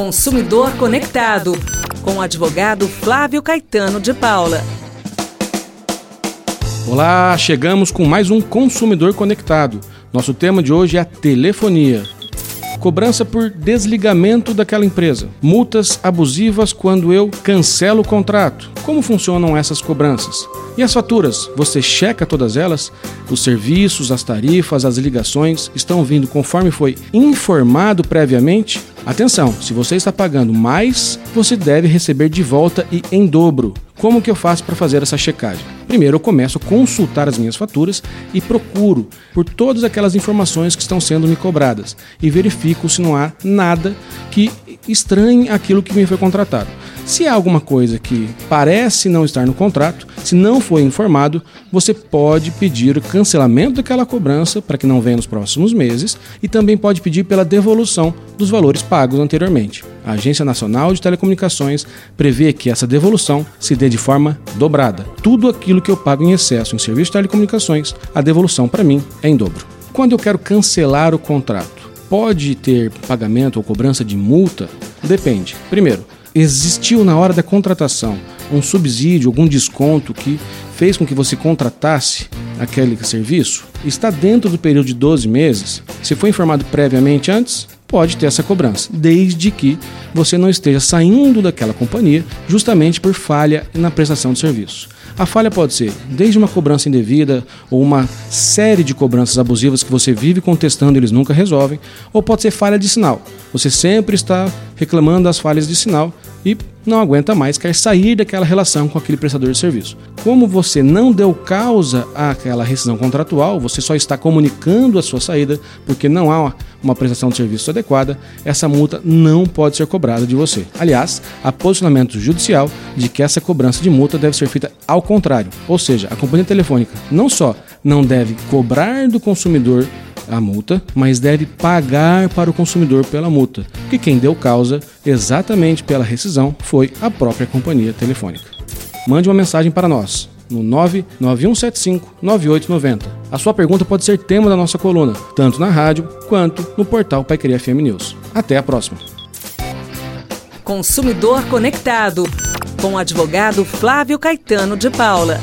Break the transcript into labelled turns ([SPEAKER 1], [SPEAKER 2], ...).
[SPEAKER 1] Consumidor Conectado, com o advogado Flávio Caetano de Paula.
[SPEAKER 2] Olá, chegamos com mais um Consumidor Conectado. Nosso tema de hoje é a telefonia. Cobrança por desligamento daquela empresa. Multas abusivas quando eu cancelo o contrato. Como funcionam essas cobranças? E as faturas? Você checa todas elas? Os serviços, as tarifas, as ligações estão vindo conforme foi informado previamente? Atenção, se você está pagando mais, você deve receber de volta e em dobro. Como que eu faço para fazer essa checagem? Primeiro, eu começo a consultar as minhas faturas e procuro por todas aquelas informações que estão sendo me cobradas e verifico se não há nada que estranhe aquilo que me foi contratado. Se há alguma coisa que parece não estar no contrato, se não foi informado, você pode pedir o cancelamento daquela cobrança para que não venha nos próximos meses e também pode pedir pela devolução dos valores pagos anteriormente. A Agência Nacional de Telecomunicações prevê que essa devolução se dê de forma dobrada. Tudo aquilo que eu pago em excesso em serviço de telecomunicações, a devolução para mim é em dobro. Quando eu quero cancelar o contrato, pode ter pagamento ou cobrança de multa? Depende. Primeiro, existiu na hora da contratação um subsídio, algum desconto que fez com que você contratasse aquele serviço, está dentro do período de 12 meses, se foi informado previamente antes, pode ter essa cobrança, desde que você não esteja saindo daquela companhia justamente por falha na prestação de serviço. A falha pode ser desde uma cobrança indevida ou uma série de cobranças abusivas que você vive contestando e eles nunca resolvem, ou pode ser falha de sinal. Você sempre está reclamando das falhas de sinal e não aguenta mais, quer sair daquela relação com aquele prestador de serviço. Como você não deu causa àquela rescisão contratual, você só está comunicando a sua saída porque não há uma prestação de serviço adequada, essa multa não pode ser cobrada de você. Aliás, há posicionamento judicial de que essa cobrança de multa deve ser feita ao contrário, ou seja, a companhia telefônica não só não deve cobrar do consumidor a multa, mas deve pagar para o consumidor pela multa, que quem deu causa exatamente pela rescisão foi a própria companhia telefônica. Mande uma mensagem para nós no 991759890. A sua pergunta pode ser tema da nossa coluna, tanto na rádio quanto no portal Pai FM News. Até a próxima.
[SPEAKER 1] Consumidor Conectado, com o advogado Flávio Caetano de Paula.